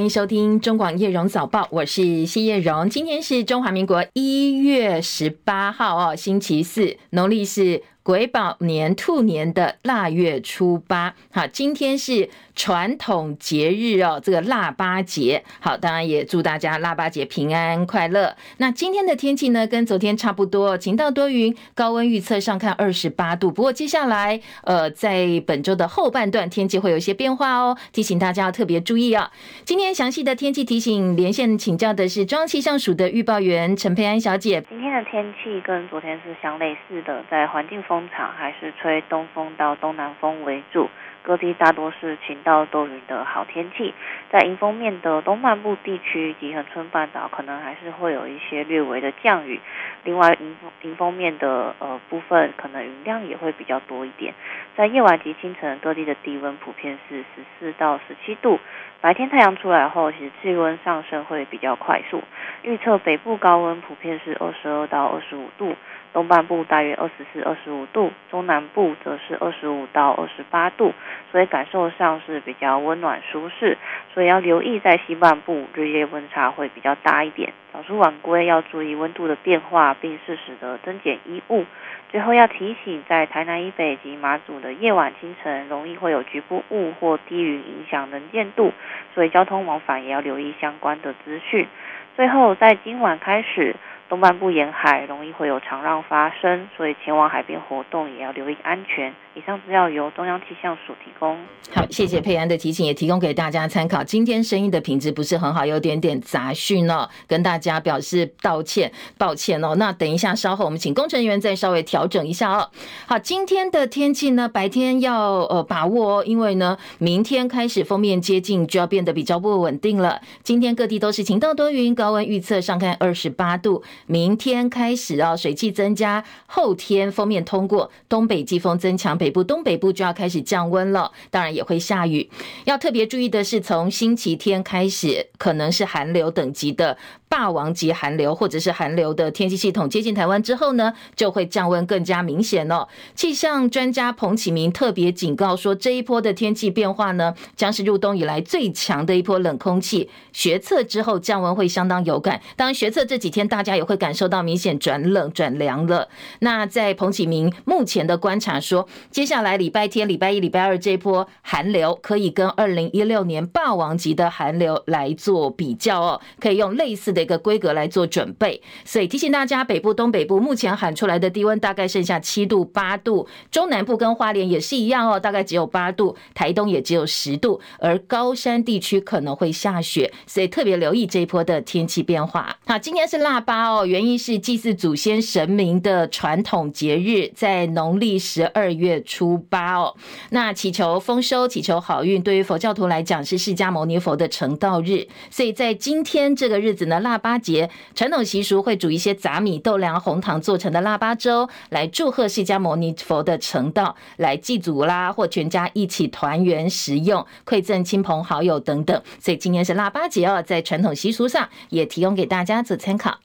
欢迎收听中广叶荣早报，我是谢叶荣。今天是中华民国一月十八号哦，星期四，农历是癸卯年兔年的腊月初八。好，今天是。传统节日哦，这个腊八节，好，当然也祝大家腊八节平安快乐。那今天的天气呢，跟昨天差不多，晴到多云，高温预测上看二十八度。不过接下来，呃，在本周的后半段，天气会有一些变化哦，提醒大家要特别注意啊。今天详细的天气提醒，连线请教的是中央气象署的预报员陈佩安小姐。今天的天气跟昨天是相类似的，在环境风场还是吹东风到东南风为主。各地大多是晴到多云的好天气，在迎风面的东半部地区及恒春半岛，可能还是会有一些略微的降雨。另外，迎风迎风面的呃部分，可能云量也会比较多一点。在夜晚及清晨，各地的低温普遍是十四到十七度。白天太阳出来后，其实气温上升会比较快速。预测北部高温普遍是二十二到二十五度。东半部大约二十四、二十五度，中南部则是二十五到二十八度，所以感受上是比较温暖舒适。所以要留意在西半部日夜温差会比较大一点，早出晚归要注意温度的变化，并适时的增减衣物。最后要提醒，在台南以北及马祖的夜晚、清晨容易会有局部雾或低云影响能见度，所以交通往返也要留意相关的资讯。最后，在今晚开始。东半部沿海容易会有长浪发生，所以前往海边活动也要留意安全。以上资料由中央气象署提供。好，谢谢佩安的提醒，也提供给大家参考。今天声音的品质不是很好，有点点杂讯哦，跟大家表示道歉，抱歉哦。那等一下，稍后我们请工程员再稍微调整一下哦。好，今天的天气呢，白天要呃把握哦，因为呢，明天开始锋面接近，就要变得比较不稳定了。今天各地都是晴到多云，高温预测上看二十八度。明天开始啊，水汽增加，后天锋面通过，东北季风增强，北部、东北部就要开始降温了，当然也会下雨。要特别注意的是，从星期天开始，可能是寒流等级的。霸王级寒流或者是寒流的天气系统接近台湾之后呢，就会降温更加明显哦。气象专家彭启明特别警告说，这一波的天气变化呢，将是入冬以来最强的一波冷空气。学测之后降温会相当有感，当然学测这几天大家也会感受到明显转冷转凉了。那在彭启明目前的观察说，接下来礼拜天、礼拜一、礼拜二这波寒流可以跟二零一六年霸王级的寒流来做比较哦，可以用类似的。一个规格来做准备，所以提醒大家，北部、东北部目前喊出来的低温大概剩下七度、八度，中南部跟花莲也是一样哦，大概只有八度，台东也只有十度，而高山地区可能会下雪，所以特别留意这一波的天气变化。好，今天是腊八哦，原因是祭祀祖先神明的传统节日，在农历十二月初八哦，那祈求丰收、祈求好运，对于佛教徒来讲是释迦牟尼佛的成道日，所以在今天这个日子呢，腊腊八节传统习俗会煮一些杂米、豆粮、红糖做成的腊八粥，来祝贺释迦牟尼佛的成道，来祭祖啦，或全家一起团圆食用，馈赠亲朋好友等等。所以今天是腊八节哦，在传统习俗上也提供给大家做参考。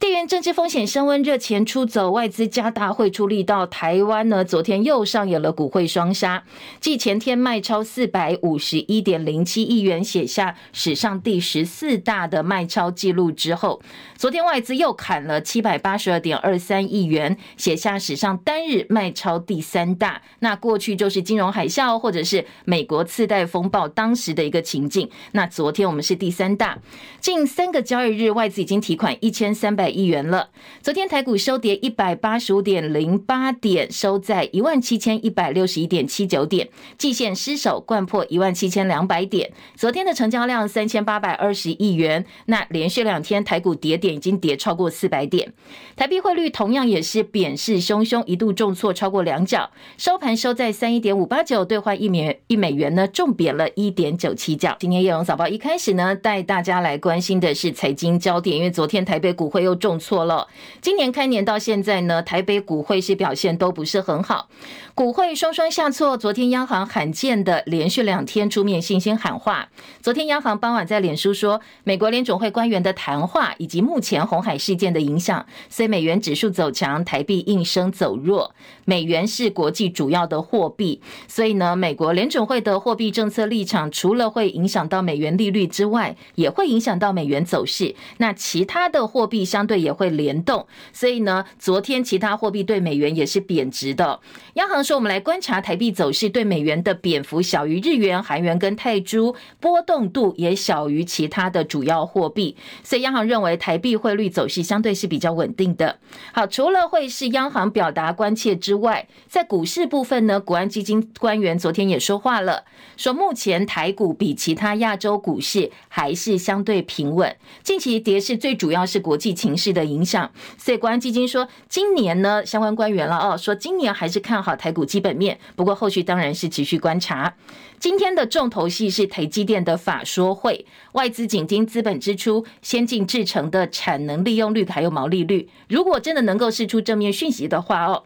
地缘政治风险升温，热钱出走，外资加大汇出力道。台湾呢，昨天又上演了股汇双杀，继前天卖超四百五十一点零七亿元，写下史上第十四大的卖超记录之后，昨天外资又砍了七百八十二点二三亿元，写下史上单日卖超第三大。那过去就是金融海啸或者是美国次贷风暴当时的一个情境。那昨天我们是第三大，近三个交易日外资已经提款一千三百。百亿元了。昨天台股收跌一百八十五点零八点，收在一万七千一百六十一点七九点，季线失守，掼破一万七千两百点。昨天的成交量三千八百二十亿元。那连续两天台股跌点已经跌超过四百点。台币汇率同样也是贬势汹汹，一度重挫超过两角，收盘收在三一点五八九兑换一美元一美元呢，重贬了一点九七角。今天叶荣早报一开始呢，带大家来关心的是财经焦点，因为昨天台北股会又重挫了。今年开年到现在呢，台北股汇是表现都不是很好，股汇双双下挫。昨天央行罕见的连续两天出面信心喊话。昨天央行傍晚在脸书说，美国联准会官员的谈话以及目前红海事件的影响，所以美元指数走强，台币应声走弱。美元是国际主要的货币，所以呢，美国联准会的货币政策立场除了会影响到美元利率之外，也会影响到美元走势。那其他的货币相对也会联动，所以呢，昨天其他货币对美元也是贬值的。央行说，我们来观察台币走势，对美元的贬幅小于日元、韩元跟泰铢，波动度也小于其他的主要货币，所以央行认为台币汇率走势相对是比较稳定的。好，除了会是央行表达关切之外，在股市部分呢，国安基金官员昨天也说话了，说目前台股比其他亚洲股市还是相对平稳，近期跌势最主要是国际情势的影响，所以国安基金说今年呢，相关官员了哦，说今年还是看好台股基本面，不过后续当然是持续观察。今天的重头戏是台积电的法说会，外资紧盯资本支出、先进制程的产能利用率还有毛利率，如果真的能够释出正面讯息的话哦，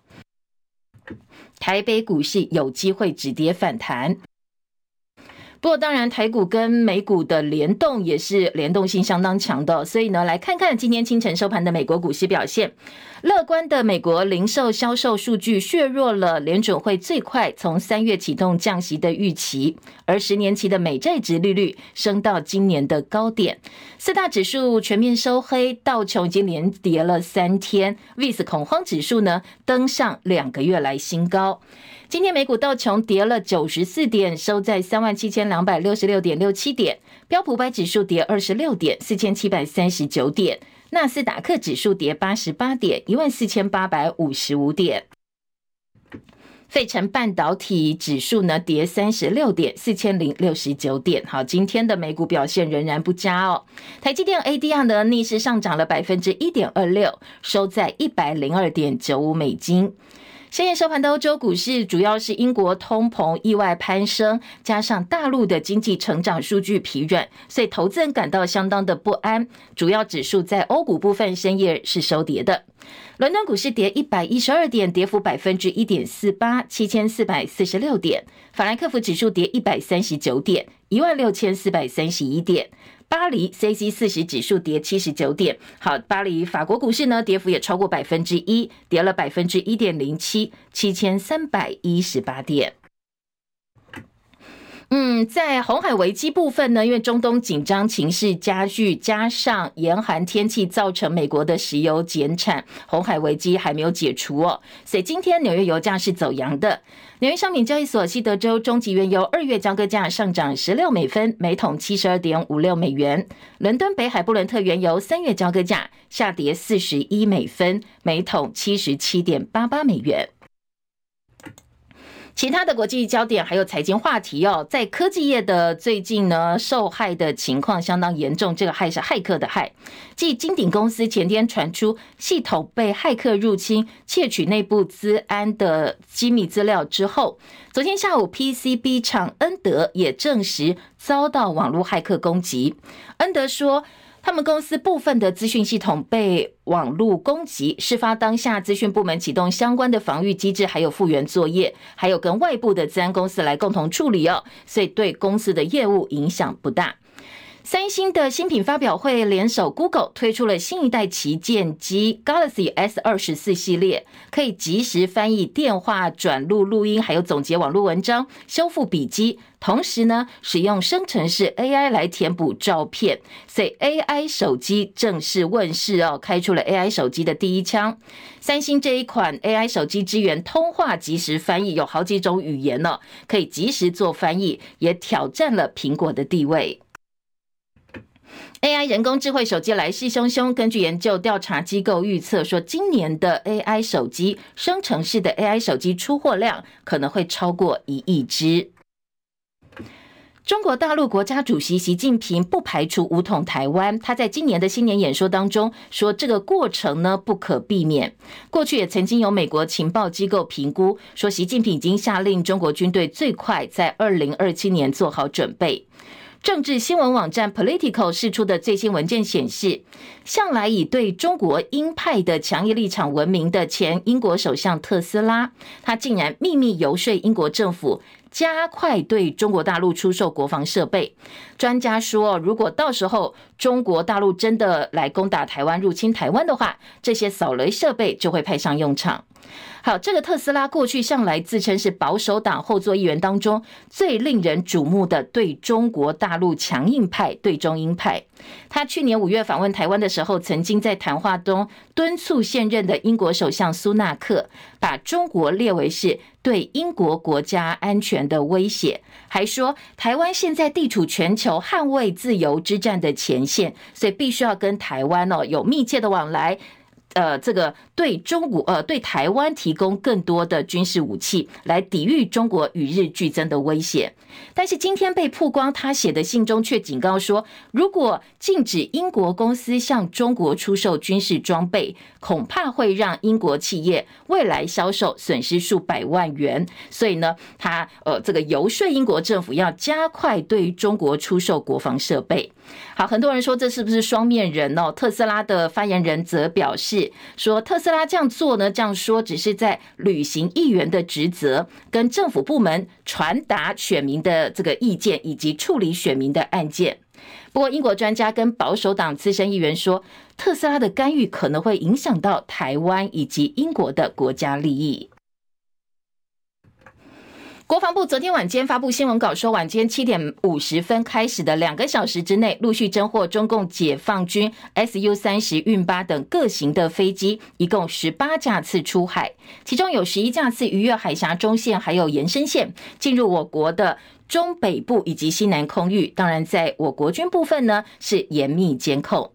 台北股市有机会止跌反弹。不过，当然，台股跟美股的联动也是联动性相当强的，所以呢，来看看今天清晨收盘的美国股市表现。乐观的美国零售销售数据削弱了联准会最快从三月启动降息的预期，而十年期的美债殖利率升到今年的高点。四大指数全面收黑，道琼已经连跌了三天，VIX 恐慌指数呢登上两个月来新高。今天美股道琼跌了九十四点，收在三万七千两百六十六点六七点；标普百指数跌二十六点，四千七百三十九点；纳斯达克指数跌八十八点，一万四千八百五十五点；费城半导体指数呢跌三十六点，四千零六十九点。好，今天的美股表现仍然不佳哦。台积电 ADR 呢逆势上涨了百分之一点二六，收在一百零二点九五美金。深夜收盘的欧洲股市，主要是英国通膨意外攀升，加上大陆的经济成长数据疲软，所以投资人感到相当的不安。主要指数在欧股部分深夜是收跌的。伦敦股市跌一百一十二点，跌幅百分之一点四八，七千四百四十六点。法兰克福指数跌一百三十九点，一万六千四百三十一点。巴黎 C C 四十指数跌七十九点，好，巴黎法国股市呢，跌幅也超过百分之一，跌了百分之一点零七，七千三百一十八点。嗯，在红海危机部分呢，因为中东紧张情势加剧，加上严寒天气造成美国的石油减产，红海危机还没有解除哦，所以今天纽约油价是走阳的。纽约商品交易所西德州中级原油二月交割价上涨十六美分，每桶七十二点五六美元。伦敦北海布伦特原油三月交割价下跌四十一美分，每桶七十七点八八美元。其他的国际焦点还有财经话题哦，在科技业的最近呢，受害的情况相当严重。这个害是骇客的骇，继金鼎公司前天传出系统被骇客入侵，窃取内部资安的机密资料之后，昨天下午 PCB 厂恩德也证实遭到网络骇客攻击。恩德说，他们公司部分的资讯系统被网络攻击，事发当下，资讯部门启动相关的防御机制，还有复原作业，还有跟外部的资安公司来共同处理哦，所以对公司的业务影响不大。三星的新品发表会联手 Google 推出了新一代旗舰机 Galaxy S 二十四系列，可以即时翻译电话转录录音，还有总结网络文章、修复笔记，同时呢，使用生成式 AI 来填补照片。所以 AI 手机正式问世哦，开出了 AI 手机的第一枪。三星这一款 AI 手机支援通话即时翻译，有好几种语言呢，可以即时做翻译，也挑战了苹果的地位。AI 人工智慧手机来势汹汹，根据研究调查机构预测说，今年的 AI 手机生成式的 AI 手机出货量可能会超过一亿只。中国大陆国家主席习近平不排除武统台湾，他在今年的新年演说当中说，这个过程呢不可避免。过去也曾经有美国情报机构评估说，习近平已经下令中国军队最快在二零二七年做好准备。政治新闻网站 Political 释出的最新文件显示，向来以对中国鹰派的强硬立场闻名的前英国首相特斯拉，他竟然秘密游说英国政府加快对中国大陆出售国防设备。专家说，如果到时候中国大陆真的来攻打台湾、入侵台湾的话，这些扫雷设备就会派上用场。好，这个特斯拉过去向来自称是保守党后座议员当中最令人瞩目的对中国大陆强硬派、对中英派。他去年五月访问台湾的时候，曾经在谈话中敦促现任的英国首相苏纳克把中国列为是对英国国家安全的威胁，还说台湾现在地处全球捍卫自由之战的前线，所以必须要跟台湾哦有密切的往来。呃，这个对中国呃对台湾提供更多的军事武器，来抵御中国与日俱增的威胁。但是今天被曝光，他写的信中却警告说，如果禁止英国公司向中国出售军事装备，恐怕会让英国企业未来销售损失数百万元。所以呢，他呃这个游说英国政府要加快对中国出售国防设备。好，很多人说这是不是双面人哦？特斯拉的发言人则表示说，特斯拉这样做呢，这样说只是在履行议员的职责，跟政府部门传达选民的这个意见，以及处理选民的案件。不过，英国专家跟保守党资深议员说，特斯拉的干预可能会影响到台湾以及英国的国家利益。国防部昨天晚间发布新闻稿说，晚间七点五十分开始的两个小时之内，陆续侦获中共解放军 Su 三十运八等各型的飞机，一共十八架次出海，其中有十一架次逾越海峡中线还有延伸线，进入我国的中北部以及西南空域。当然，在我国军部分呢，是严密监控。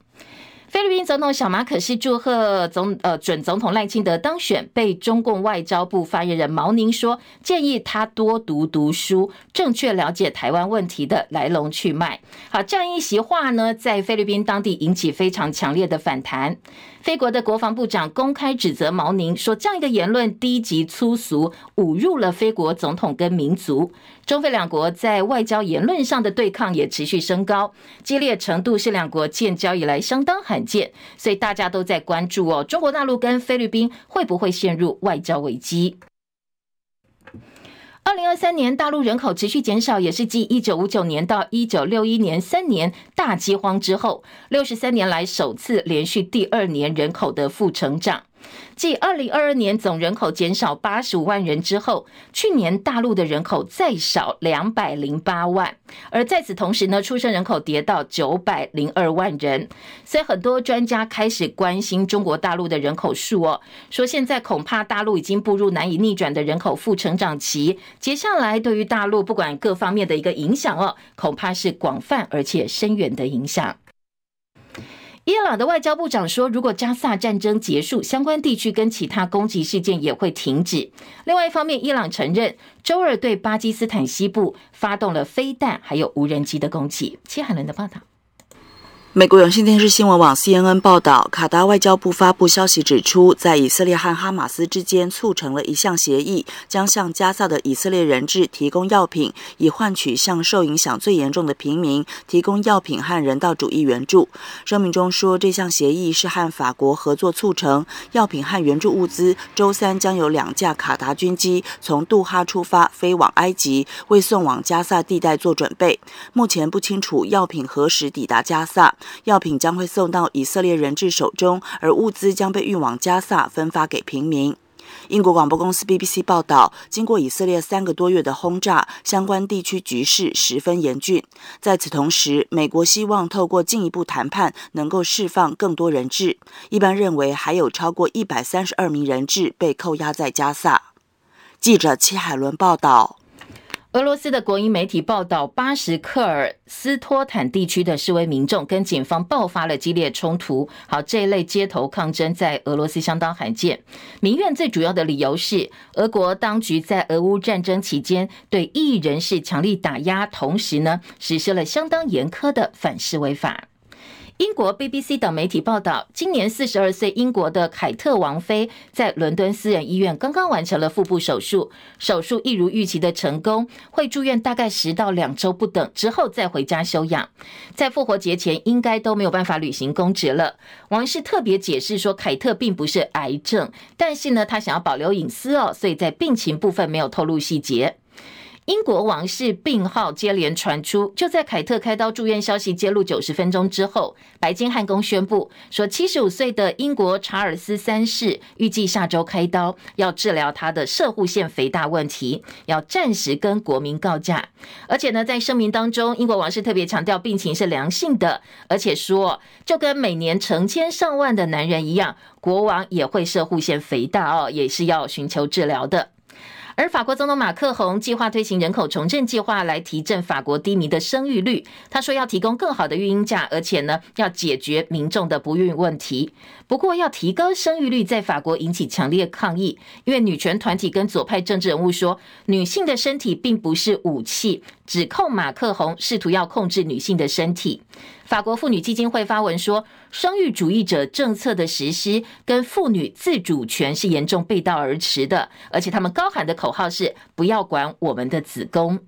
菲律宾总统小马可是祝贺总呃准总统赖清德当选，被中共外交部发言人毛宁说，建议他多读读书，正确了解台湾问题的来龙去脉。好，这样一席话呢，在菲律宾当地引起非常强烈的反弹。菲国的国防部长公开指责毛宁说，这样一个言论低级粗俗，侮辱了菲国总统跟民族。中菲两国在外交言论上的对抗也持续升高，激烈程度是两国建交以来相当罕见，所以大家都在关注哦，中国大陆跟菲律宾会不会陷入外交危机？二零二三年大陆人口持续减少，也是继一九五九年到一九六一年三年大饥荒之后，六十三年来首次连续第二年人口的负成长。继二零二二年总人口减少八十五万人之后，去年大陆的人口再少两百零八万，而在此同时呢，出生人口跌到九百零二万人，所以很多专家开始关心中国大陆的人口数哦，说现在恐怕大陆已经步入难以逆转的人口负成长期，接下来对于大陆不管各方面的一个影响哦，恐怕是广泛而且深远的影响。伊朗的外交部长说，如果加萨战争结束，相关地区跟其他攻击事件也会停止。另外一方面，伊朗承认周二对巴基斯坦西部发动了飞弹还有无人机的攻击。切海伦的报道。美国有线电视新闻网 CNN 报道，卡达外交部发布消息指出，在以色列和哈马斯之间促成了一项协议，将向加萨的以色列人质提供药品，以换取向受影响最严重的平民提供药品和人道主义援助。声明中说，这项协议是和法国合作促成，药品和援助物资周三将有两架卡达军机从杜哈出发，飞往埃及，为送往加萨地带做准备。目前不清楚药品何时抵达加萨。药品将会送到以色列人质手中，而物资将被运往加萨分发给平民。英国广播公司 BBC 报道，经过以色列三个多月的轰炸，相关地区局势十分严峻。在此同时，美国希望透过进一步谈判，能够释放更多人质。一般认为，还有超过一百三十二名人质被扣押在加萨。记者戚海伦报道。俄罗斯的国营媒体报道，巴什克尔斯托坦地区的示威民众跟警方爆发了激烈冲突。好，这一类街头抗争在俄罗斯相当罕见。民怨最主要的理由是，俄国当局在俄乌战争期间对异人士强力打压，同时呢，实施了相当严苛的反示威法。英国 BBC 等媒体报道，今年四十二岁英国的凯特王妃在伦敦私人医院刚刚完成了腹部手术，手术一如预期的成功，会住院大概十到两周不等，之后再回家休养。在复活节前应该都没有办法履行公职了。王室特别解释说，凯特并不是癌症，但是呢，他想要保留隐私哦，所以在病情部分没有透露细节。英国王室病号接连传出，就在凯特开刀住院消息揭露九十分钟之后，白金汉宫宣布说，七十五岁的英国查尔斯三世预计下周开刀，要治疗他的射护腺肥大问题，要暂时跟国民告假。而且呢，在声明当中，英国王室特别强调病情是良性的，而且说，就跟每年成千上万的男人一样，国王也会射护腺肥大哦，也是要寻求治疗的。而法国总统马克宏计划推行人口重振计划来提振法国低迷的生育率。他说要提供更好的育婴假，而且呢要解决民众的不孕问题。不过要提高生育率，在法国引起强烈抗议，因为女权团体跟左派政治人物说，女性的身体并不是武器，指控马克宏试图要控制女性的身体。法国妇女基金会发文说，生育主义者政策的实施跟妇女自主权是严重背道而驰的，而且他们高喊的口号是“不要管我们的子宫”。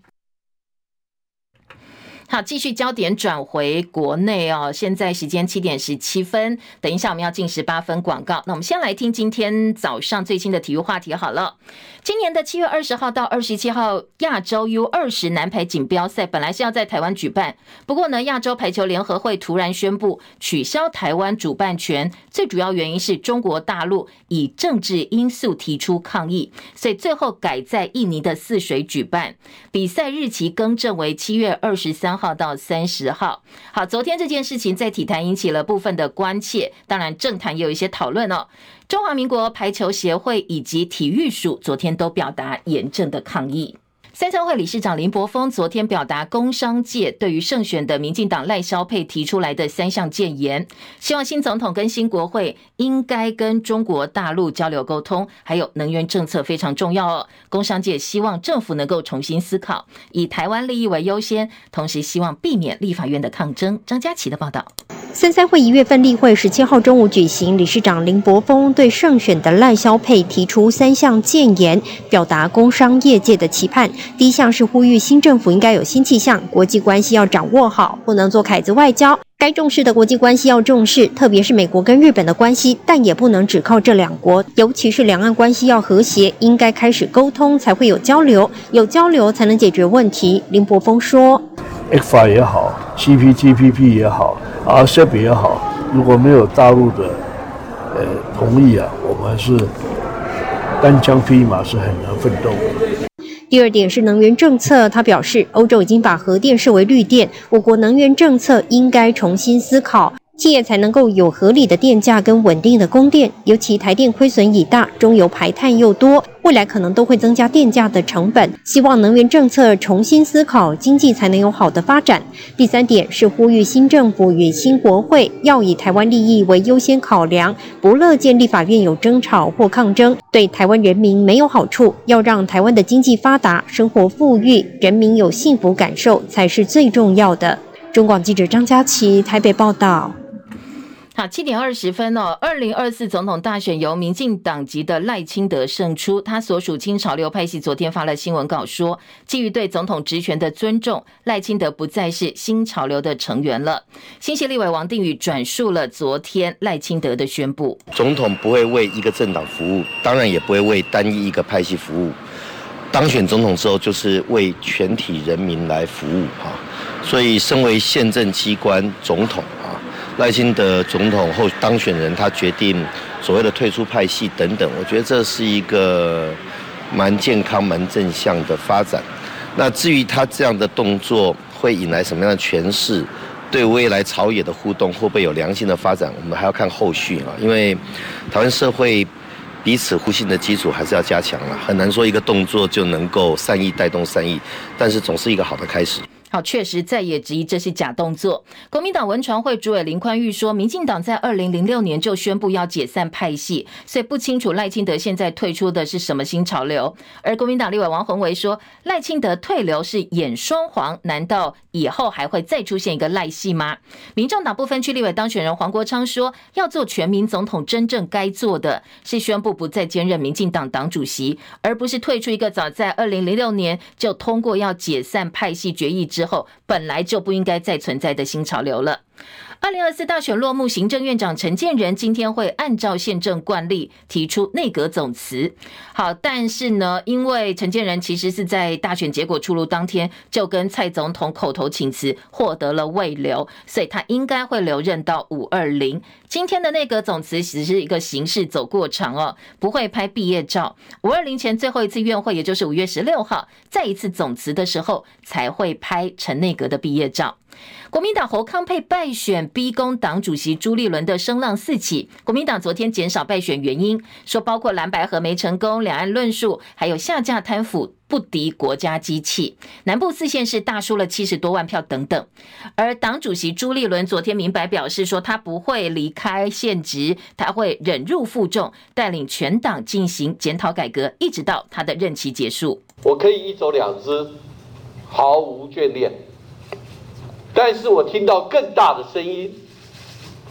好，继续焦点转回国内哦。现在时间七点十七分，等一下我们要进十八分广告。那我们先来听今天早上最新的体育话题好了。今年的七月二十号到二十七号，亚洲 U 二十男排锦标赛本来是要在台湾举办，不过呢，亚洲排球联合会突然宣布取消台湾主办权，最主要原因是中国大陆以政治因素提出抗议，所以最后改在印尼的泗水举办，比赛日期更正为七月二十三号到三十号。好，昨天这件事情在体坛引起了部分的关切，当然政坛也有一些讨论哦。中华民国排球协会以及体育署昨天都表达严正的抗议。三商会理事长林柏峰昨天表达，工商界对于胜选的民进党赖萧配提出来的三项建言，希望新总统跟新国会应该跟中国大陆交流沟通，还有能源政策非常重要哦。工商界希望政府能够重新思考，以台湾利益为优先，同时希望避免立法院的抗争。张佳琪的报道。三三会一月份例会十七号中午举行，理事长林柏峰对胜选的赖萧配提出三项建言，表达工商业界的期盼。第一项是呼吁新政府应该有新气象，国际关系要掌握好，不能做凯子外交。该重视的国际关系要重视，特别是美国跟日本的关系，但也不能只靠这两国，尤其是两岸关系要和谐，应该开始沟通，才会有交流，有交流才能解决问题。林柏峰说：“ECFA 也好，CPTPP 也好，RCEP 也好，如果没有大陆的呃同意啊，我们是单枪匹马是很难奋斗。”第二点是能源政策，他表示，欧洲已经把核电视为绿电，我国能源政策应该重新思考。企业才能够有合理的电价跟稳定的供电，尤其台电亏损已大，中油排碳又多，未来可能都会增加电价的成本。希望能源政策重新思考，经济才能有好的发展。第三点是呼吁新政府与新国会要以台湾利益为优先考量，不乐见立法院有争吵或抗争，对台湾人民没有好处。要让台湾的经济发达，生活富裕，人民有幸福感受才是最重要的。中广记者张佳琪台北报道。好，七点二十分哦。二零二四总统大选由民进党籍的赖清德胜出，他所属亲潮流派系昨天发了新闻稿说，基于对总统职权的尊重，赖清德不再是新潮流的成员了。新协立委王定宇转述了昨天赖清德的宣布：总统不会为一个政党服务，当然也不会为单一一个派系服务。当选总统之后，就是为全体人民来服务哈。所以，身为宪政机关总统。赖清德总统候当选人，他决定所谓的退出派系等等，我觉得这是一个蛮健康、蛮正向的发展。那至于他这样的动作会引来什么样的诠释，对未来朝野的互动会不会有良性的发展，我们还要看后续啊。因为台湾社会彼此互信的基础还是要加强了，很难说一个动作就能够善意带动善意，但是总是一个好的开始。好，确实再也质疑这是假动作。国民党文传会主委林宽裕说，民进党在二零零六年就宣布要解散派系，所以不清楚赖清德现在退出的是什么新潮流。而国民党立委王宏维说，赖清德退流是演双簧，难道以后还会再出现一个赖系吗？民众党不分区立委当选人黄国昌说，要做全民总统，真正该做的是宣布不再兼任民进党党主席，而不是退出一个早在二零零六年就通过要解散派系决议之后，本来就不应该再存在的新潮流了。二零二四大选落幕，行政院长陈建仁今天会按照宪政惯例提出内阁总辞。好，但是呢，因为陈建仁其实是在大选结果出炉当天就跟蔡总统口头请辞，获得了未留，所以他应该会留任到五二零。今天的内阁总辞只是一个形式走过场哦，不会拍毕业照。五二零前最后一次院会，也就是五月十六号，再一次总辞的时候才会拍陈内阁的毕业照。国民党侯康佩拜败选，逼宫党主席朱立伦的声浪四起。国民党昨天减少败选原因，说包括蓝白合没成功、两岸论述，还有下架贪腐、不敌国家机器。南部四县市大输了七十多万票等等。而党主席朱立伦昨天明白表示说，他不会离开现职，他会忍辱负重，带领全党进行检讨改革，一直到他的任期结束。我可以一走了之，毫无眷恋。但是我听到更大的声音，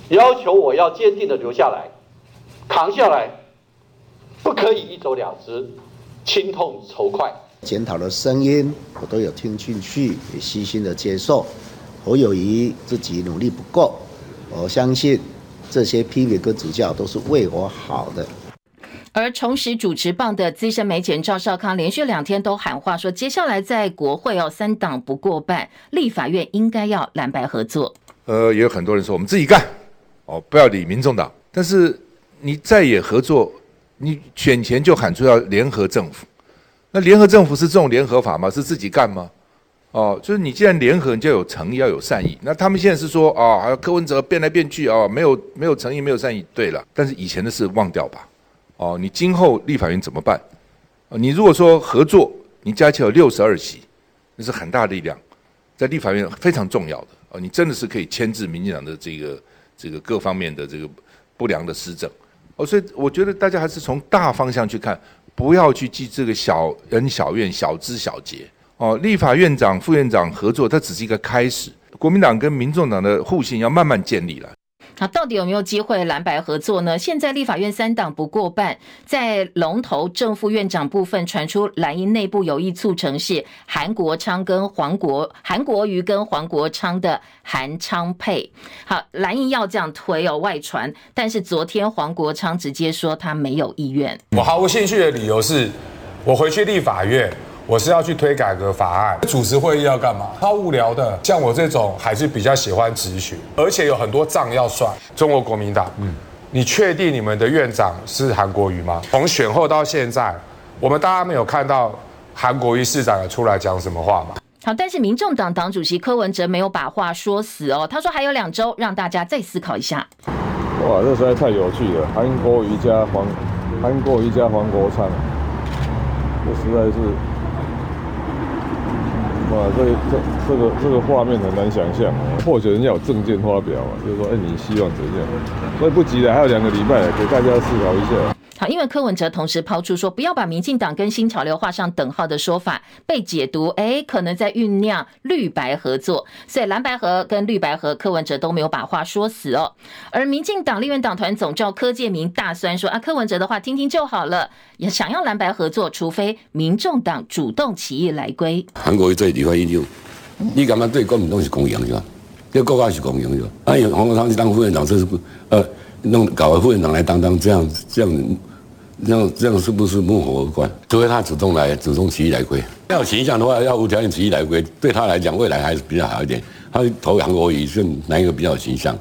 要求我要坚定的留下来，扛下来，不可以一走了之，心痛仇快。检讨的声音我都有听进去，也细心的接受。我有疑自己努力不够，我相信这些批评跟指教都是为我好的。而重拾主持棒的资深媒体人赵少康连续两天都喊话说，接下来在国会哦，三党不过半，立法院应该要蓝白合作。呃，也有很多人说我们自己干，哦，不要理民众党。但是你在野合作，你选前就喊出要联合政府，那联合政府是这种联合法吗？是自己干吗？哦，就是你既然联合，你就有诚意，要有善意。那他们现在是说啊，还有柯文哲变来变去啊，没有没有诚意，没有善意。对了，但是以前的事忘掉吧。哦，你今后立法院怎么办？你如果说合作，你加起来有六十二席，那是很大力量，在立法院非常重要的。哦，你真的是可以牵制民进党的这个这个各方面的这个不良的施政。哦，所以我觉得大家还是从大方向去看，不要去记这个小恩小怨、小枝小节。哦，立法院长、副院长合作，它只是一个开始。国民党跟民众党的互信要慢慢建立了。那到底有没有机会蓝白合作呢？现在立法院三党不过半，在龙头正副院长部分传出蓝营内部有意促成是韩国昌跟黄国韩国瑜跟黄国昌的韩昌配。好，蓝营要这样推哦，外传，但是昨天黄国昌直接说他没有意愿。我毫无兴趣的理由是，我回去立法院。我是要去推改革法案，主持会议要干嘛？超无聊的。像我这种还是比较喜欢质询，而且有很多账要算。中国国民党，嗯，你确定你们的院长是韩国瑜吗？从选后到现在，我们大家没有看到韩国瑜市长有出来讲什么话吗？好，但是民众党党主席柯文哲没有把话说死哦，他说还有两周，让大家再思考一下。哇，这实在太有趣了！韩国瑜加黄，韩国瑜加黄国昌，这实在是。哇，这这这个这个画面很难想象啊！或许人家有证件发表啊，就是说，哎，你希望怎样？所以不急的，还有两个礼拜，给大家思考一下。好，因为柯文哲同时抛出说不要把民进党跟新潮流画上等号的说法被解读，哎，可能在酝酿绿白合作，所以蓝白合跟绿白合，柯文哲都没有把话说死哦。而民进党立院党团总召柯建铭大酸说啊，柯文哲的话听听就好了，也想要蓝白合作，除非民众党主动起义来归。韩国瑜这句话一句，你干嘛对国民党是公赢是吧？对国家是公赢是吧？哎呀，黄国昌去当副院长，这是不呃。弄搞个副院长来当当这样这样，这样这样是不是木火而关？除非他主动来主动起义来归，要有形象的话，要无条件起义来归，对他来讲未来还是比较好一点。他投韩国瑜是哪一个比较形象？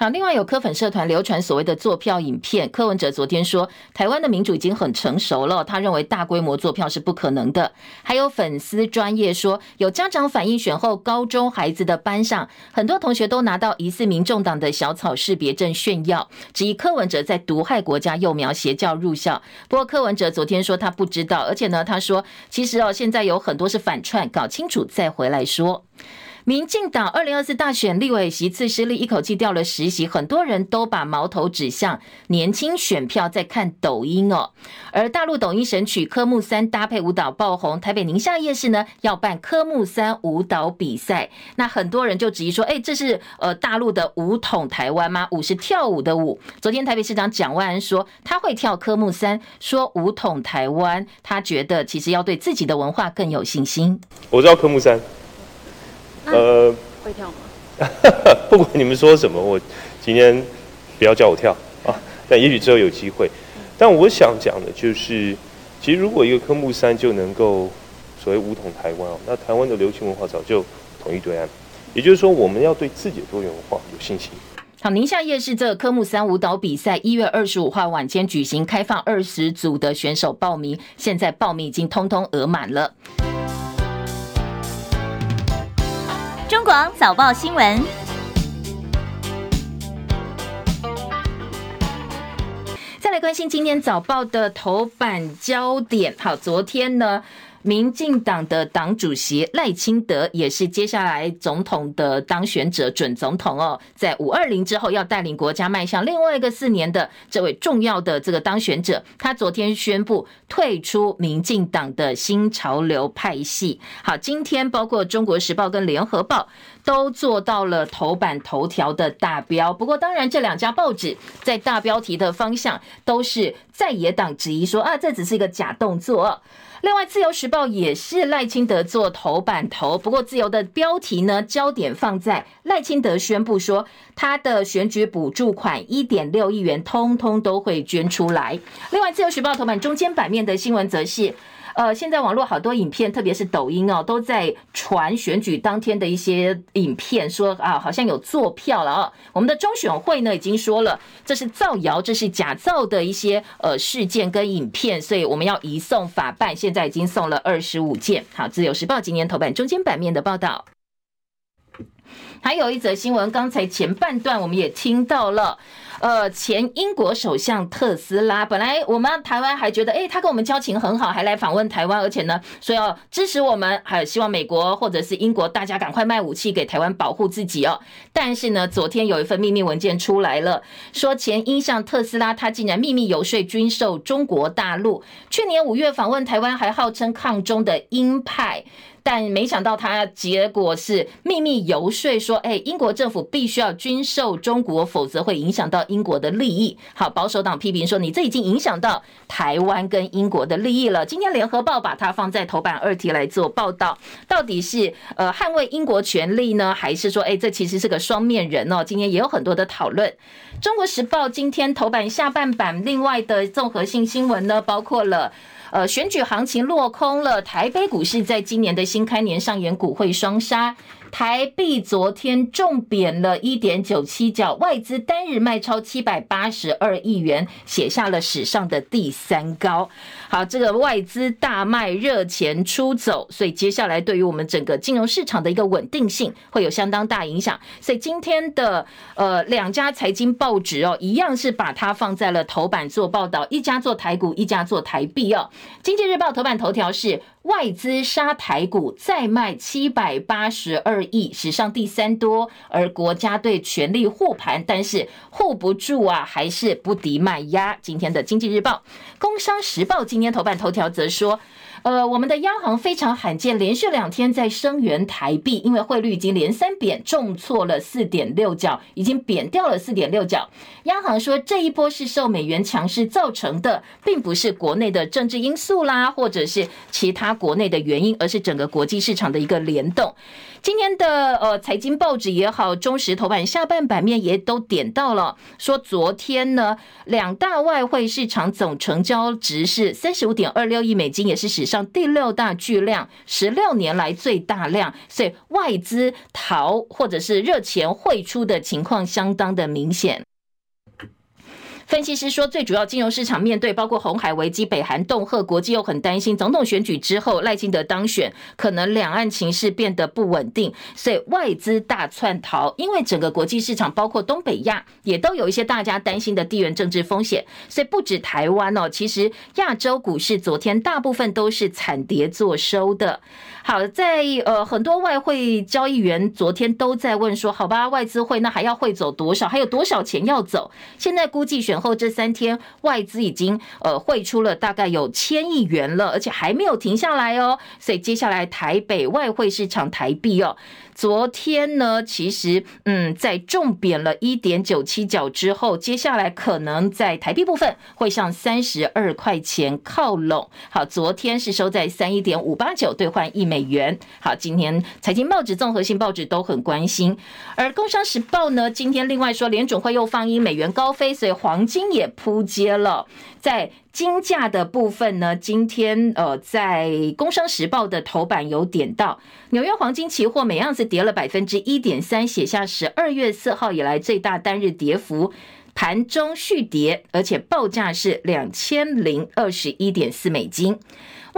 好，另外有科粉社团流传所谓的作票影片，柯文哲昨天说，台湾的民主已经很成熟了，他认为大规模作票是不可能的。还有粉丝专业说，有家长反映选后高中孩子的班上，很多同学都拿到疑似民众党的小草识别证炫耀，质疑柯文哲在毒害国家，幼苗邪教入校。不过柯文哲昨天说他不知道，而且呢，他说其实哦，现在有很多是反串，搞清楚再回来说。民进党二零二四大选立委席次失利，一口气掉了十席，很多人都把矛头指向年轻选票，在看抖音哦。而大陆抖音神曲《科目三》搭配舞蹈爆红，台北宁夏夜市呢要办科目三舞蹈比赛，那很多人就质疑说：“哎，这是呃大陆的舞统台湾吗？舞是跳舞的舞。”昨天台北市长蒋万安说他会跳科目三，说舞统台湾，他觉得其实要对自己的文化更有信心。我知道科目三。呃，会跳吗？不管你们说什么，我今天不要叫我跳啊！但也许之后有机会。但我想讲的就是，其实如果一个科目三就能够所谓武统台湾哦，那台湾的流行文化早就统一对岸。也就是说，我们要对自己的多元文化有信心。好，宁夏夜市这个科目三舞蹈比赛一月二十五号晚间举行，开放二十组的选手报名，现在报名已经通通额满了。中广早报新闻，再来关心今天早报的头版焦点。好，昨天呢，民进党的党主席赖清德也是接下来总统的当选者，准总统哦，在五二零之后要带领国家迈向另外一个四年的这位重要的这个当选者，他昨天宣布退出民进党的新潮流派系。好，今天包括中国时报跟联合报都做到了头版头条的大标，不过当然这两家报纸在大标题的方向都是在野党质疑说啊，这只是一个假动作。另外，《自由时报》也是赖清德做头版头，不过自由的标题呢，焦点放在赖清德宣布说，他的选举补助款一点六亿元，通通都会捐出来。另外，《自由时报》头版中间版面的新闻则是。呃，现在网络好多影片，特别是抖音哦，都在传选举当天的一些影片，说啊，好像有作票了啊。我们的中选会呢已经说了，这是造谣，这是假造的一些呃事件跟影片，所以我们要移送法办。现在已经送了二十五件。好，自由时报今年头版中间版面的报道。还有一则新闻，刚才前半段我们也听到了，呃，前英国首相特斯拉，本来我们台湾还觉得，诶，他跟我们交情很好，还来访问台湾，而且呢，说要支持我们，还有希望美国或者是英国大家赶快卖武器给台湾保护自己哦。但是呢，昨天有一份秘密文件出来了，说前英相特斯拉他竟然秘密游说军售中国大陆，去年五月访问台湾，还号称抗中的鹰派。但没想到他结果是秘密游说说，哎，英国政府必须要军售中国，否则会影响到英国的利益。好，保守党批评说，你这已经影响到台湾跟英国的利益了。今天联合报把它放在头版二题来做报道，到底是呃捍卫英国权利呢，还是说，哎，这其实是个双面人哦？今天也有很多的讨论。中国时报今天头版下半版另外的综合性新闻呢，包括了。呃，选举行情落空了，台北股市在今年的新开年上演股汇双杀。台币昨天重贬了一点九七角，外资单日卖超七百八十二亿元，写下了史上的第三高。好，这个外资大卖热钱出走，所以接下来对于我们整个金融市场的一个稳定性会有相当大影响。所以今天的呃两家财经报纸哦，一样是把它放在了头版做报道，一家做台股，一家做台币哦。经济日报头版头条是。外资杀台股再卖七百八十二亿，史上第三多。而国家队全力护盘，但是护不住啊，还是不敌卖压。今天的经济日报、工商时报今今天头版头条则说。呃，我们的央行非常罕见，连续两天在声援台币，因为汇率已经连三贬，重挫了四点六角，已经贬掉了四点六角。央行说这一波是受美元强势造成的，并不是国内的政治因素啦，或者是其他国内的原因，而是整个国际市场的一个联动。今天的呃财经报纸也好，中时头版下半版面也都点到了，说昨天呢两大外汇市场总成交值是三十五点二六亿美金，也是史上第六大巨量，十六年来最大量，所以外资逃或者是热钱汇出的情况相当的明显。分析师说，最主要金融市场面对包括红海危机、北韩恫吓，国际又很担心总统选举之后赖清德当选，可能两岸情势变得不稳定，所以外资大窜逃。因为整个国际市场，包括东北亚，也都有一些大家担心的地缘政治风险，所以不止台湾哦，其实亚洲股市昨天大部分都是惨跌作收的。好，在呃很多外汇交易员昨天都在问说，好吧，外资汇那还要汇走多少？还有多少钱要走？现在估计选后这三天外资已经呃汇出了大概有千亿元了，而且还没有停下来哦。所以接下来台北外汇市场台币哦。昨天呢，其实嗯，在重贬了一点九七角之后，接下来可能在台币部分会向三十二块钱靠拢。好，昨天是收在三一点五八九兑换一美元。好，今天财经报纸、综合性报纸都很关心。而《工商时报》呢，今天另外说联准会又放鹰，美元高飞，所以黄金也扑街了。在金价的部分呢，今天呃，在《工商时报》的头版有点到，纽约黄金期货每盎司跌了百分之一点三，写下十二月四号以来最大单日跌幅，盘中续跌，而且报价是两千零二十一点四美金。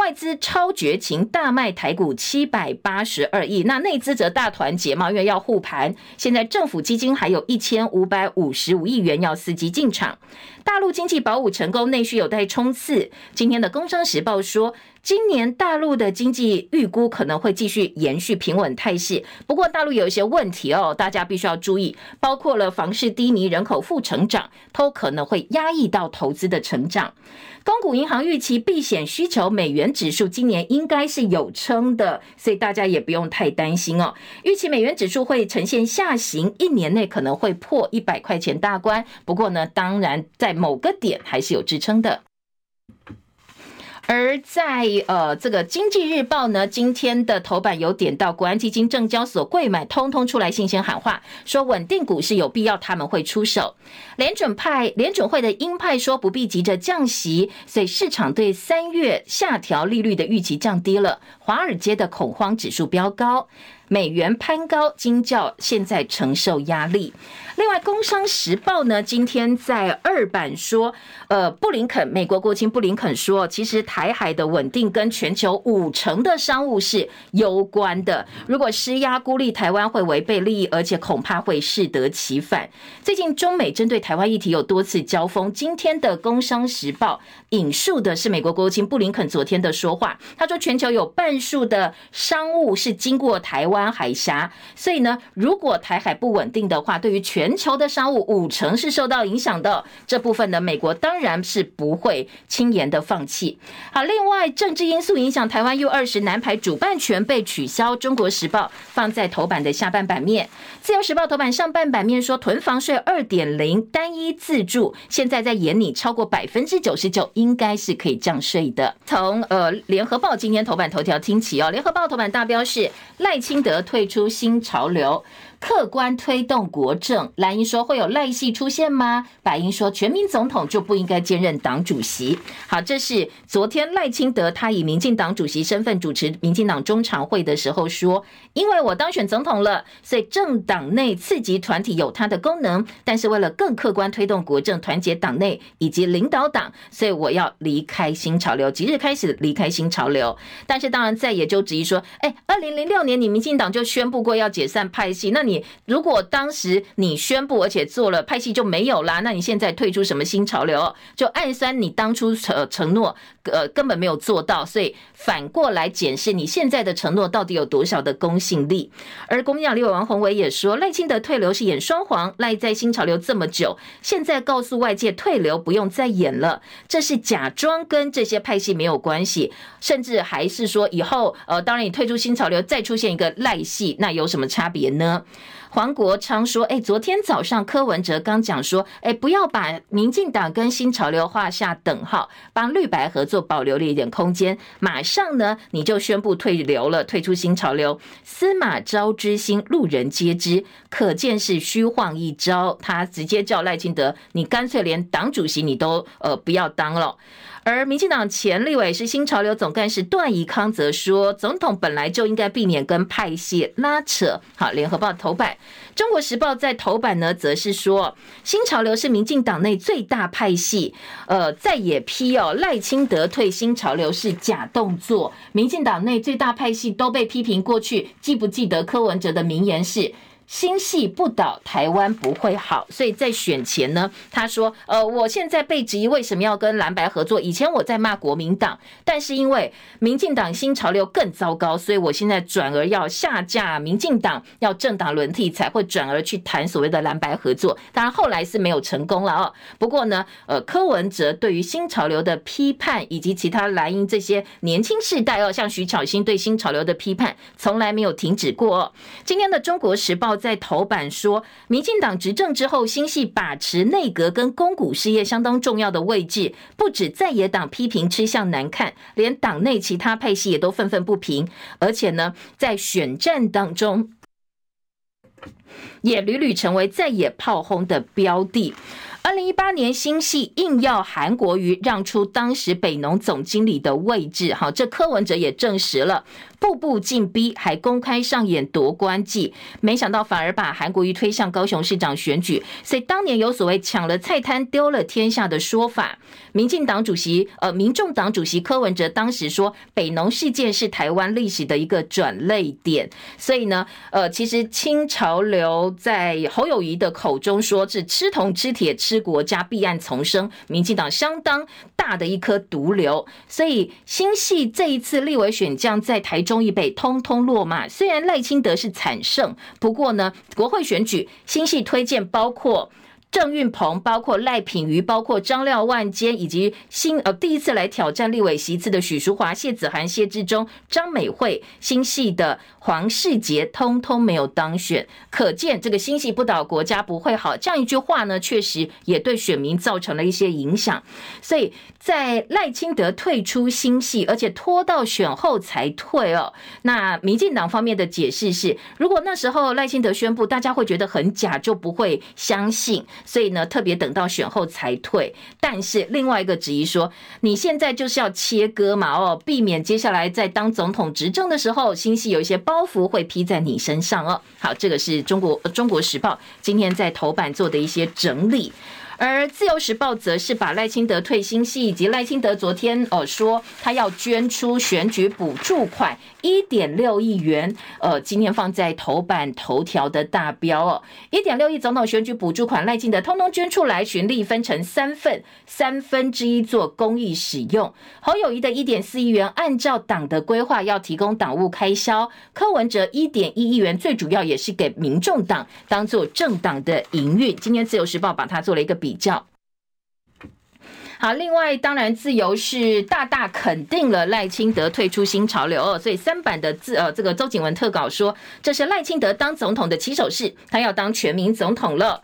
外资超绝情，大卖台股七百八十二亿，那内资则大团结嘛，因为要护盘。现在政府基金还有一千五百五十五亿元要伺机进场。大陆经济保五成功，内需有待冲刺。今天的《工商时报》说，今年大陆的经济预估可能会继续延续平稳态势，不过大陆有一些问题哦，大家必须要注意，包括了房市低迷、人口负成长，都可能会压抑到投资的成长。公股银行预期避险需求美元指数今年应该是有撑的，所以大家也不用太担心哦。预期美元指数会呈现下行，一年内可能会破一百块钱大关。不过呢，当然在某个点还是有支撑的。而在呃，这个经济日报呢，今天的头版有点到国安基金、证交所柜买，通通出来信先喊话，说稳定股市有必要，他们会出手。联准派联准会的鹰派说不必急着降息，所以市场对三月下调利率的预期降低了，华尔街的恐慌指数飙高。美元攀高，金价现在承受压力。另外，《工商时报》呢，今天在二版说，呃，布林肯，美国国务卿布林肯说，其实台海的稳定跟全球五成的商务是攸关的。如果施压孤立台湾，会违背利益，而且恐怕会适得其反。最近中美针对台湾议题有多次交锋。今天的《工商时报》引述的是美国国务卿布林肯昨天的说话，他说，全球有半数的商务是经过台湾。海峡，所以呢，如果台海不稳定的话，对于全全球的商务五成是受到影响的。这部分呢，美国当然是不会轻言的放弃。好，另外政治因素影响台湾 U 二十男排主办权被取消。中国时报放在头版的下半版面，自由时报头版上半版面说，囤房税二点零单一自住，现在在眼里超过百分之九十九，应该是可以降税的。从呃联合报今天头版头条听起哦，联合报头版大标是赖清德。退出新潮流。客观推动国政，蓝英说会有赖系出现吗？白英说全民总统就不应该兼任党主席。好，这是昨天赖清德他以民进党主席身份主持民进党中常会的时候说，因为我当选总统了，所以政党内次级团体有它的功能，但是为了更客观推动国政，团结党内以及领导党，所以我要离开新潮流，即日开始离开新潮流。但是当然在野就质疑说，哎，二零零六年你民进党就宣布过要解散派系，那你。你如果当时你宣布，而且做了派系就没有啦，那你现在退出什么新潮流？就暗算你当初承承诺，呃，根本没有做到，所以反过来检视你现在的承诺到底有多少的公信力。而国民党立委王鸿薇也说，赖清德退流是演双簧，赖在新潮流这么久，现在告诉外界退流不用再演了，这是假装跟这些派系没有关系，甚至还是说以后，呃，当然你退出新潮流再出现一个赖系，那有什么差别呢？黄国昌说：“哎，昨天早上柯文哲刚讲说，哎，不要把民进党跟新潮流画下等号，帮绿白合作保留了一点空间。马上呢，你就宣布退流了，退出新潮流。司马昭之心，路人皆知，可见是虚晃一招。他直接叫赖清德，你干脆连党主席你都呃不要当了。而民进党前立委是新潮流总干事段宜康则说，总统本来就应该避免跟派系拉扯。好，联合报头版，中国时报在头版呢，则是说新潮流是民进党内最大派系。呃，在野批哦，赖清德退新潮流是假动作。民进党内最大派系都被批评，过去记不记得柯文哲的名言是？心系不倒，台湾不会好。所以在选前呢，他说：“呃，我现在被质疑为什么要跟蓝白合作？以前我在骂国民党，但是因为民进党新潮流更糟糕，所以我现在转而要下架民进党，要政党轮替，才会转而去谈所谓的蓝白合作。当然后来是没有成功了哦。不过呢，呃，柯文哲对于新潮流的批判，以及其他蓝营这些年轻世代哦，像徐巧芯对新潮流的批判，从来没有停止过哦。今天的《中国时报》。在头版说，民进党执政之后，新系把持内阁跟公股事业相当重要的位置，不止在野党批评吃相难看，连党内其他派系也都愤愤不平，而且呢，在选战当中，也屡屡成为在野炮轰的标的。二零一八年，新系硬要韩国瑜让出当时北农总经理的位置，好，这柯文哲也证实了。步步进逼，还公开上演夺冠计，没想到反而把韩国瑜推向高雄市长选举，所以当年有所谓抢了菜摊丢了天下的说法。民进党主席呃，民众党主席柯文哲当时说，北农事件是台湾历史的一个转捩点。所以呢，呃，其实清潮流在侯友谊的口中说是吃铜吃铁吃国家，弊案丛生，民进党相当大的一颗毒瘤。所以新系这一次立委选将在台。终于被通通落马，虽然赖清德是惨胜，不过呢，国会选举新系推荐包括。郑运鹏，包括赖品妤，包括张廖万坚，以及新呃第一次来挑战立委席次的许淑华、谢子涵、谢志忠、张美惠，新系的黄世杰，通通没有当选。可见这个新系不倒，国家不会好。这样一句话呢，确实也对选民造成了一些影响。所以在赖清德退出新系，而且拖到选后才退哦。那民进党方面的解释是，如果那时候赖清德宣布，大家会觉得很假，就不会相信。所以呢，特别等到选后才退。但是另外一个质疑说，你现在就是要切割嘛，哦，避免接下来在当总统执政的时候，新系有一些包袱会披在你身上哦。好，这个是中国中国时报今天在头版做的一些整理。而自由时报则是把赖清德退新系，以及赖清德昨天呃说他要捐出选举补助款一点六亿元，呃，今天放在头版头条的大标哦，一点六亿总统选举补助款，赖清德通通捐出来，循例分成三份，三分之一做公益使用。侯友谊的一点四亿元，按照党的规划要提供党务开销，柯文哲一点一亿元，最主要也是给民众党当做政党的营运。今天自由时报把它做了一个比。比较好，另外当然自由是大大肯定了赖清德退出新潮流，所以三版的自呃这个周景文特稿说，这是赖清德当总统的起手式，他要当全民总统了。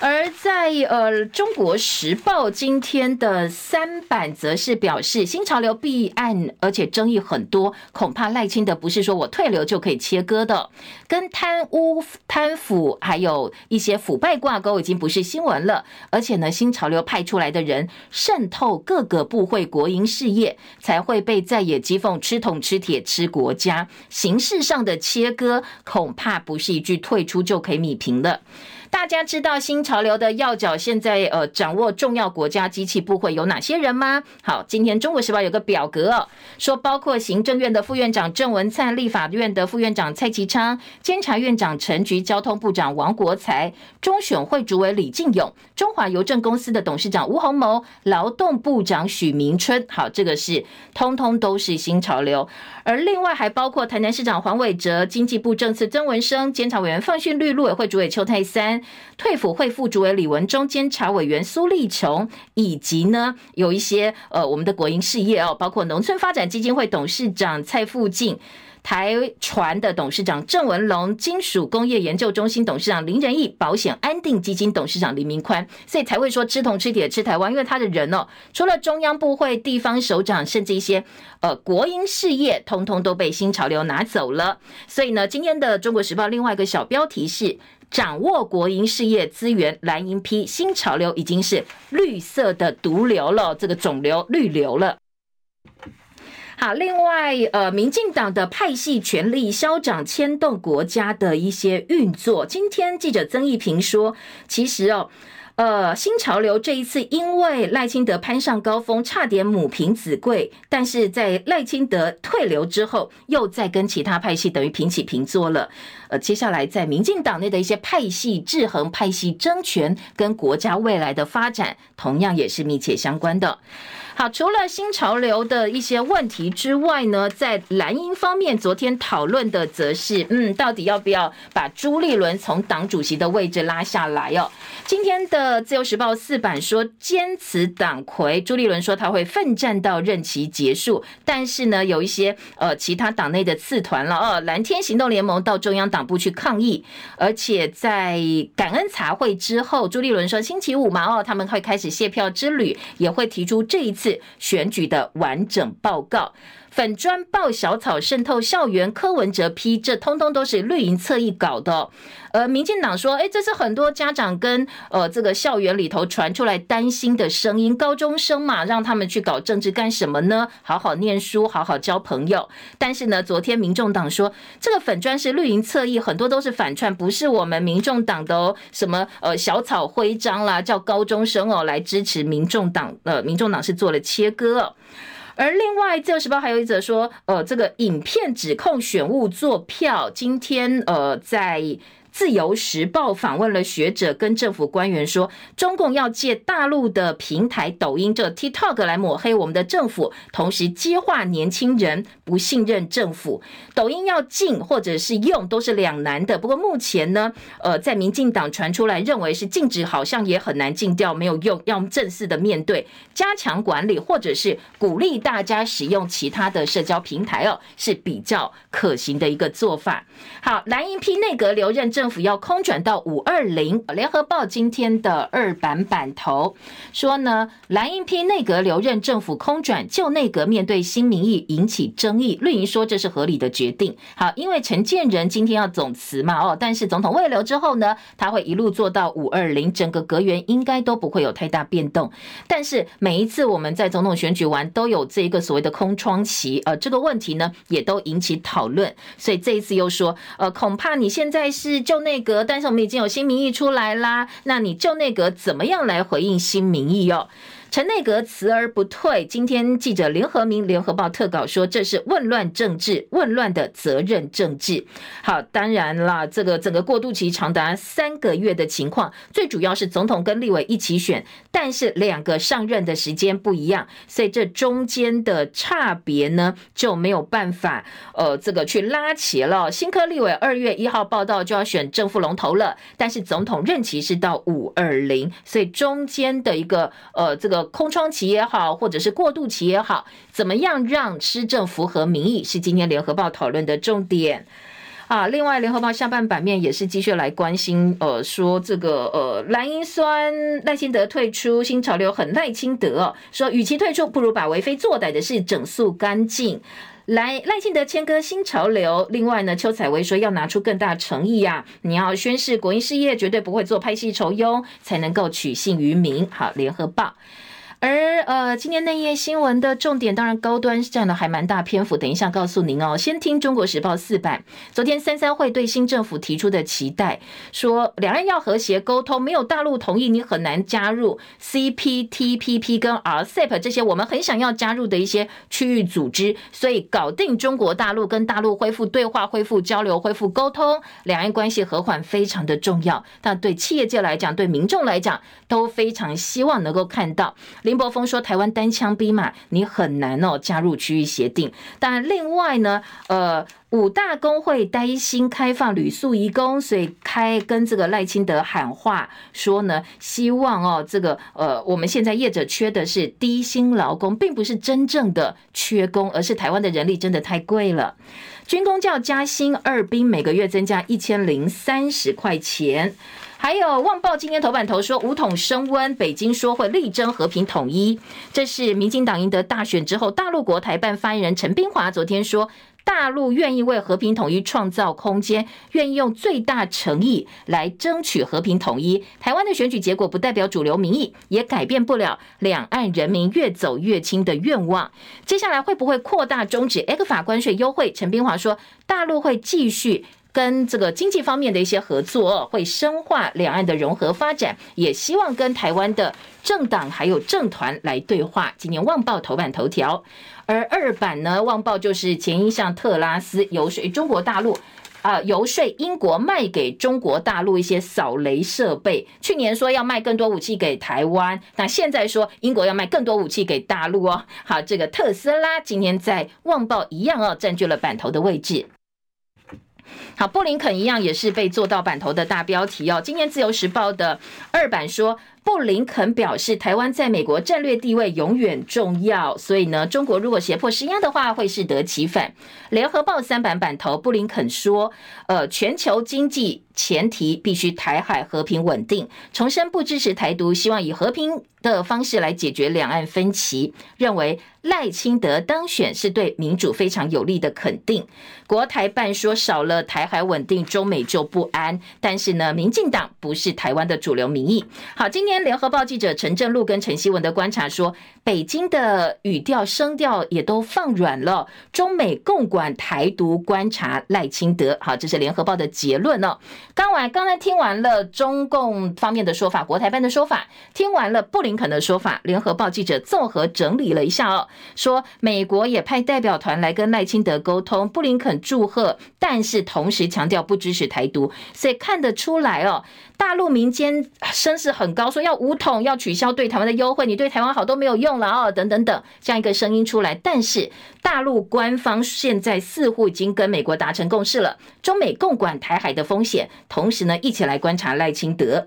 而在呃《中国时报》今天的三版则是表示，新潮流弊案，而且争议很多，恐怕赖清德不是说我退流就可以切割的，跟贪污、贪腐还有一些腐败挂钩，已经不是新闻了。而且呢，新潮流派出来的人渗透各个部会国营事业，才会被在野讥讽吃铜吃铁吃国家。形式上的切割，恐怕不是一句退出就可以弭平了。大家知道新潮流的要角现在呃掌握重要国家机器部会有哪些人吗？好，今天中国时报有个表格哦，说包括行政院的副院长郑文灿、立法院的副院长蔡其昌、监察院长陈菊、交通部长王国材、中选会主委李进勇、中华邮政公司的董事长吴鸿谋、劳动部长许明春。好，这个是通通都是新潮流，而另外还包括台南市长黄伟哲、经济部政次曾文生、监察委员范训律陆委会主委邱泰三。退辅会副主委李文忠、监察委员苏立琼，以及呢有一些呃我们的国营事业哦，包括农村发展基金会董事长蔡富进。台船的董事长郑文龙、金属工业研究中心董事长林仁义、保险安定基金董事长林明宽，所以才会说吃铜吃铁吃台湾，因为他的人哦，除了中央部会、地方首长，甚至一些呃国营事业，通通都被新潮流拿走了。所以呢，今天的《中国时报》另外一个小标题是。掌握国营事业资源，蓝营批新潮流已经是绿色的毒瘤了，这个肿瘤绿瘤了。好，另外，呃，民进党的派系权力消长，牵动国家的一些运作。今天记者曾义平说，其实哦。呃，新潮流这一次因为赖清德攀上高峰，差点母凭子贵，但是在赖清德退流之后，又再跟其他派系等于平起平坐了。呃，接下来在民进党内的一些派系制衡、派系争权，跟国家未来的发展，同样也是密切相关的。好，除了新潮流的一些问题之外呢，在蓝营方面，昨天讨论的则是，嗯，到底要不要把朱立伦从党主席的位置拉下来哦？今天的自由时报四版说，坚持党魁朱立伦说他会奋战到任期结束，但是呢，有一些呃其他党内的次团了哦，蓝天行动联盟到中央党部去抗议，而且在感恩茶会之后，朱立伦说星期五嘛哦，他们会开始谢票之旅，也会提出这一次。选举的完整报告，粉专爆小草渗透校园，柯文哲批这通通都是绿营侧翼搞的。呃，民进党说，诶，这是很多家长跟呃这个校园里头传出来担心的声音，高中生嘛，让他们去搞政治干什么呢？好好念书，好好交朋友。但是呢，昨天民众党说，这个粉砖是绿营侧翼，很多都是反串，不是我们民众党的哦。什么呃小草徽章啦，叫高中生哦来支持民众党，呃，民众党是做了切割哦。而另外，《自由时报》还有一则说，呃，这个影片指控选务做票，今天呃在。自由时报访问了学者跟政府官员说，中共要借大陆的平台抖音这 TikTok 来抹黑我们的政府，同时激化年轻人不信任政府。抖音要禁或者是用都是两难的。不过目前呢，呃，在民进党传出来认为是禁止，好像也很难禁掉，没有用，要正式的面对，加强管理，或者是鼓励大家使用其他的社交平台哦，是比较可行的一个做法。好，蓝营批内阁留任政。府要空转到五二零，联合报今天的二版版头说呢，蓝营批内阁留任，政府空转，旧内阁面对新民意引起争议，绿营说这是合理的决定。好，因为陈建仁今天要总辞嘛，哦，但是总统未留之后呢，他会一路做到五二零，整个阁员应该都不会有太大变动。但是每一次我们在总统选举完都有这一个所谓的空窗期，呃，这个问题呢也都引起讨论，所以这一次又说，呃，恐怕你现在是就内阁，但是我们已经有新民意出来啦。那你旧内阁怎么样来回应新民意哟？陈内阁辞而不退。今天记者联合明联合报特稿说，这是混乱政治，混乱的责任政治。好，当然啦，这个整个过渡期长达三个月的情况，最主要是总统跟立委一起选，但是两个上任的时间不一样，所以这中间的差别呢就没有办法呃这个去拉齐了。新科立委二月一号报道就要选正副龙头了，但是总统任期是到五二零，所以中间的一个呃这个。空窗期也好，或者是过渡期也好，怎么样让施政符合民意，是今天联合报讨论的重点啊。另外，联合报下半版面也是继续来关心，呃，说这个呃蓝营酸赖清德退出，新潮流很赖清德，说与其退出，不如把为非作歹的事整肃干净。来赖清德牵割新潮流。另外呢，邱采薇说要拿出更大诚意啊，你要宣誓国营事业绝对不会做拍戏酬庸，才能够取信于民。好，联合报。而呃，今天内页新闻的重点，当然高端占了还蛮大篇幅。等一下告诉您哦。先听《中国时报》四版，昨天三三会对新政府提出的期待，说两岸要和谐沟通，没有大陆同意，你很难加入 CPTPP 跟 RCEP 这些我们很想要加入的一些区域组织。所以搞定中国大陆，跟大陆恢复对话、恢复交流、恢复沟通，两岸关系和缓非常的重要。但对企业界来讲，对民众来讲，都非常希望能够看到。林柏峰说，台湾单枪匹马，你很难哦加入区域协定。但另外呢，呃。五大工会担心开放旅宿移工，所以开跟这个赖清德喊话说呢，希望哦这个呃，我们现在业者缺的是低薪劳工，并不是真正的缺工，而是台湾的人力真的太贵了。军公教加薪，二兵每个月增加一千零三十块钱。还有《旺报》今天头版头说，五统升温，北京说会力争和平统一。这是民进党赢得大选之后，大陆国台办发言人陈冰华昨天说。大陆愿意为和平统一创造空间，愿意用最大诚意来争取和平统一。台湾的选举结果不代表主流民意，也改变不了两岸人民越走越亲的愿望。接下来会不会扩大终止 ECFA 关税优惠？陈冰华说，大陆会继续。跟这个经济方面的一些合作，会深化两岸的融合发展，也希望跟台湾的政党还有政团来对话。今年《旺报》头版头条，而二版呢，《旺报》就是前一项特拉斯游说中国大陆，啊、游说英国卖给中国大陆一些扫雷设备。去年说要卖更多武器给台湾，那现在说英国要卖更多武器给大陆哦。好，这个特斯拉今天在《旺报》一样哦，占据了版头的位置。好，布林肯一样也是被做到版头的大标题哦。今天自由时报的二版说，布林肯表示，台湾在美国战略地位永远重要，所以呢，中国如果胁迫施压的话，会适得其反。联合报三版版头，布林肯说，呃，全球经济。前提必须台海和平稳定，重申不支持台独，希望以和平的方式来解决两岸分歧。认为赖清德当选是对民主非常有利的肯定。国台办说少了台海稳定，中美就不安。但是呢，民进党不是台湾的主流民意。好，今天联合报记者陈正禄跟陈希文的观察说，北京的语调声调也都放软了，中美共管台独，观察赖清德。好，这是联合报的结论哦。刚完，刚才听完了中共方面的说法，国台办的说法，听完了布林肯的说法，联合报记者综合整理了一下哦，说美国也派代表团来跟赖清德沟通，布林肯祝贺，但是同时强调不支持台独，所以看得出来哦，大陆民间声势很高，说要 武统，要取消对台湾的优惠，你对台湾好都没有用了啊，等等等这样一个声音出来，但是大陆官方现在似乎已经跟美国达成共识了，中美共管台海的风险。同时呢，一起来观察赖清德。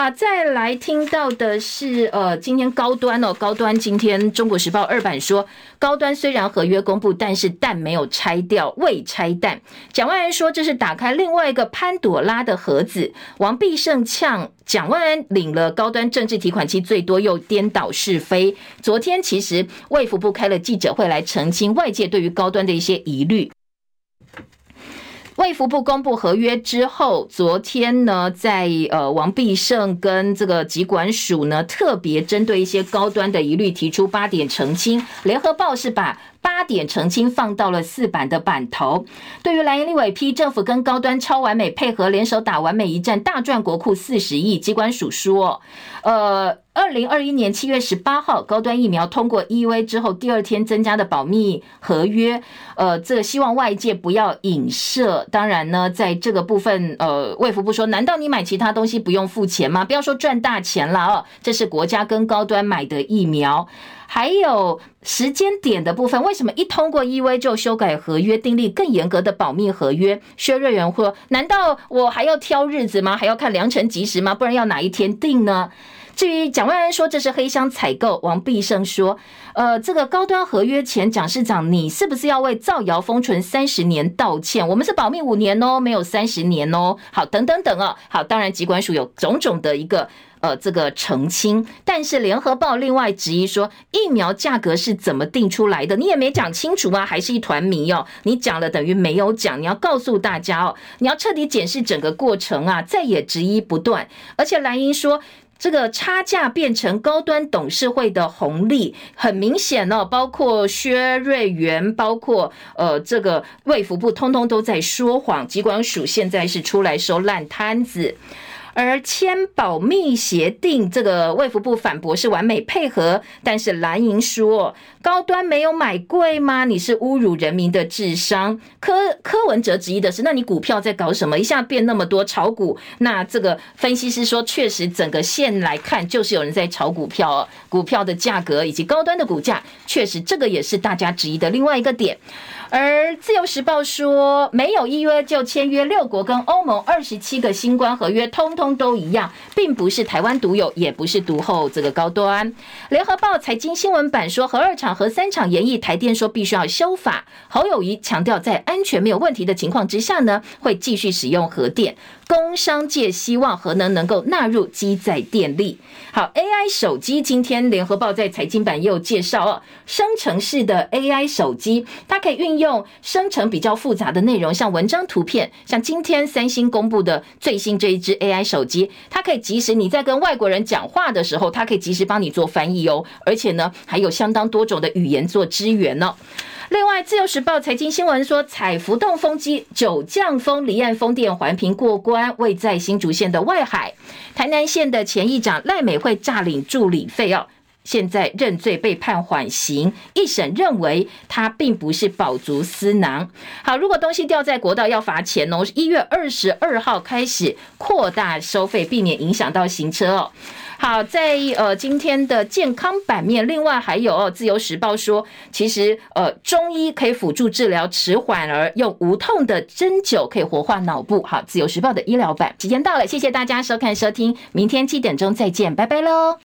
好，再来听到的是，呃，今天高端哦，高端今天《中国时报》二版说，高端虽然合约公布，但是蛋没有拆掉，未拆弹。蒋万安说这是打开另外一个潘朵拉的盒子。王必胜呛蒋万安领了高端政治提款机最多，又颠倒是非。昨天其实卫福部开了记者会来澄清外界对于高端的一些疑虑。卫福部公布合约之后，昨天呢，在呃王必胜跟这个疾管署呢，特别针对一些高端的疑虑提出八点澄清。联合报是把八点澄清放到了四版的版头。对于蓝营立委批政府跟高端超完美配合，联手打完美一战，大赚国库四十亿，机关署说，呃。二零二一年七月十八号，高端疫苗通过 EUA 之后，第二天增加的保密合约，呃，这希望外界不要影射。当然呢，在这个部分，呃，卫福部说，难道你买其他东西不用付钱吗？不要说赚大钱了哦，这是国家跟高端买的疫苗。还有时间点的部分，为什么一通过 E V 就修改合约，订立更严格的保密合约？薛瑞元说，难道我还要挑日子吗？还要看良辰吉时吗？不然要哪一天定呢？至于蒋万安说这是黑箱采购，王必胜说，呃，这个高端合约前蒋市长，你是不是要为造谣封存三十年道歉？我们是保密五年哦，没有三十年哦。好，等等等哦。好，当然疾管署有种种的一个呃这个澄清，但是联合报另外质疑说，疫苗价格是怎么定出来的？你也没讲清楚啊，还是一团迷哦。你讲了等于没有讲，你要告诉大家哦，你要彻底检视整个过程啊，再也质疑不断。而且蓝英说。这个差价变成高端董事会的红利，很明显哦。包括薛瑞元，包括呃这个卫福部，通通都在说谎。疾管署现在是出来收烂摊子。而签保密协定，这个卫福部反驳是完美配合，但是蓝营说高端没有买贵吗？你是侮辱人民的智商。柯柯文哲质疑的是，那你股票在搞什么？一下变那么多炒股？那这个分析师说，确实整个线来看，就是有人在炒股票，股票的价格以及高端的股价，确实这个也是大家质疑的另外一个点。而自由时报说，没有依约就签约，六国跟欧盟二十七个新冠合约，通通都一样，并不是台湾独有，也不是独后这个高端。联合报财经新闻版说，核二厂、核三厂研议，台电说必须要修法。侯友谊强调，在安全没有问题的情况之下呢，会继续使用核电。工商界希望核能能够纳入机载电力。好，AI 手机今天联合报在财经版也有介绍哦，生成式的 AI 手机，它可以运用生成比较复杂的内容，像文章、图片，像今天三星公布的最新这一支 AI 手机，它可以即时你在跟外国人讲话的时候，它可以及时帮你做翻译哦，而且呢，还有相当多种的语言做支援呢、哦。另外，《自由时报》财经新闻说，采浮动风机九降风离岸风电环评过关，位在新竹县的外海。台南县的前议长赖美惠诈领助理费哦，现在认罪被判缓刑。一审认为他并不是饱足私囊。好，如果东西掉在国道要罚钱哦，一月二十二号开始扩大收费，避免影响到行车哦。好，在呃今天的健康版面，另外还有哦，《自由时报》说，其实呃中医可以辅助治疗迟缓儿，用无痛的针灸可以活化脑部。好，《自由时报》的医疗版，时间到了，谢谢大家收看收听，明天七点钟再见，拜拜喽。